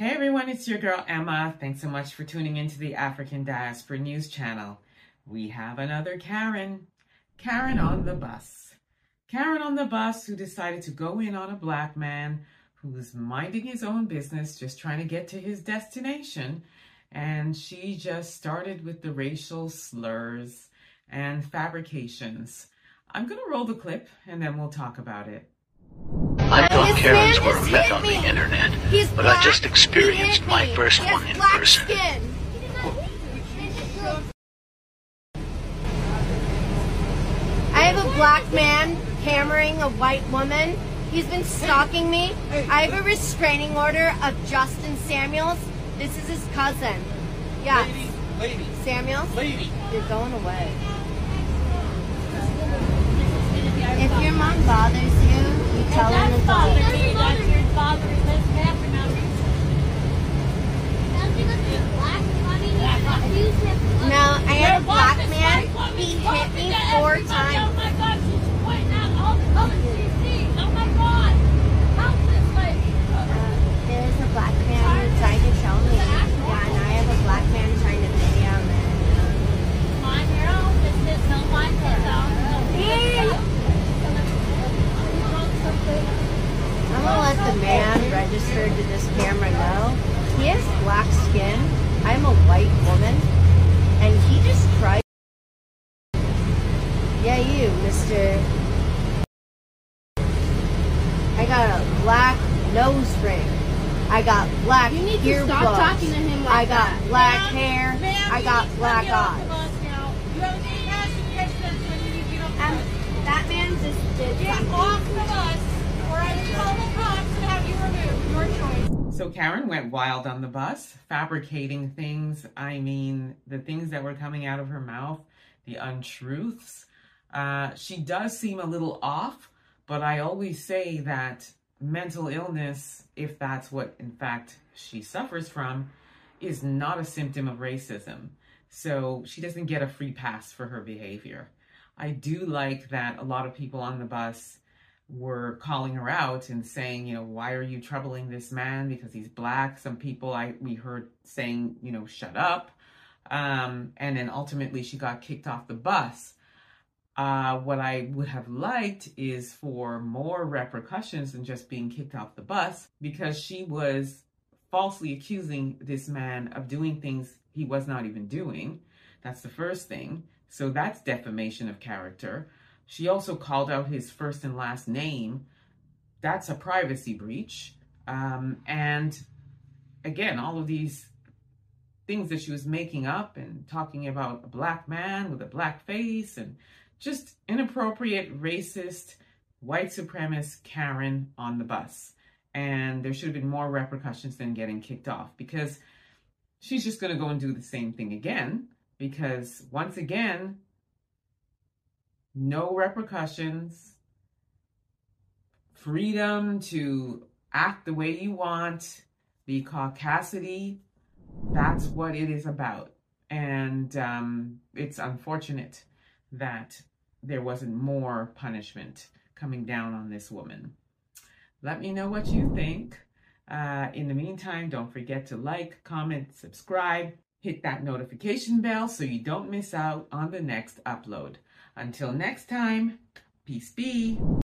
Hey everyone, it's your girl Emma. Thanks so much for tuning into the African Diaspora News Channel. We have another Karen. Karen on the bus. Karen on the bus who decided to go in on a black man who was minding his own business, just trying to get to his destination. And she just started with the racial slurs and fabrications. I'm going to roll the clip and then we'll talk about it. I thought This Karens man were just a myth on the internet, He's but black. I just experienced my first one in person. Skin. I have a black man hammering a white woman. He's been stalking me. I have a restraining order of Justin Samuels. This is his cousin. Yeah. Lady, lady, Samuels, lady. you're going away. If your mom bothers you, you tell her That's to bothering leave. me. That's your bothering this man for no reason. No, I had a black man. He hit me four Oh times. my God, she's pointing out all the colors she sees. Oh my God. Help this lady. Uh, there's a black man who's trying to show me. Yeah, and I have a black man trying to video me. Mind your own business. Don't mind his own. I'm gonna let the man to this camera know he has black skin. I'm a white woman, and he just tried. Yeah, you, Mister. I got a black nose ring. I got black You need to earbuds. stop talking to him like I got that. black hair. I got black get off the eyes. now. You have any investigations when you need to get off the Um, that man just did Get off the bus, or I will call the cops and have you removed. Your choice. So Karen went wild on the bus, fabricating things. I mean, the things that were coming out of her mouth, the untruths. Uh, she does seem a little off, but I always say that mental illness, if that's what in fact she suffers from, is not a symptom of racism. So she doesn't get a free pass for her behavior. I do like that a lot of people on the bus were calling her out and saying, you know, why are you troubling this man because he's black? Some people I we heard saying, you know, shut up. Um, and then ultimately she got kicked off the bus. Uh, what I would have liked is for more repercussions than just being kicked off the bus because she was falsely accusing this man of doing things he was not even doing. That's the first thing. So that's defamation of character. She also called out his first and last name. That's a privacy breach. Um, and again, all of these things that she was making up and talking about a black man with a black face and just inappropriate, racist, white supremacist Karen on the bus. And there should have been more repercussions than getting kicked off because she's just going to go and do the same thing again. Because once again, no repercussions, freedom to act the way you want, the caucasity, that's what it is about. And um, it's unfortunate that there wasn't more punishment coming down on this woman. Let me know what you think. Uh, in the meantime, don't forget to like, comment, subscribe, hit that notification bell so you don't miss out on the next upload. Until next time, peace be.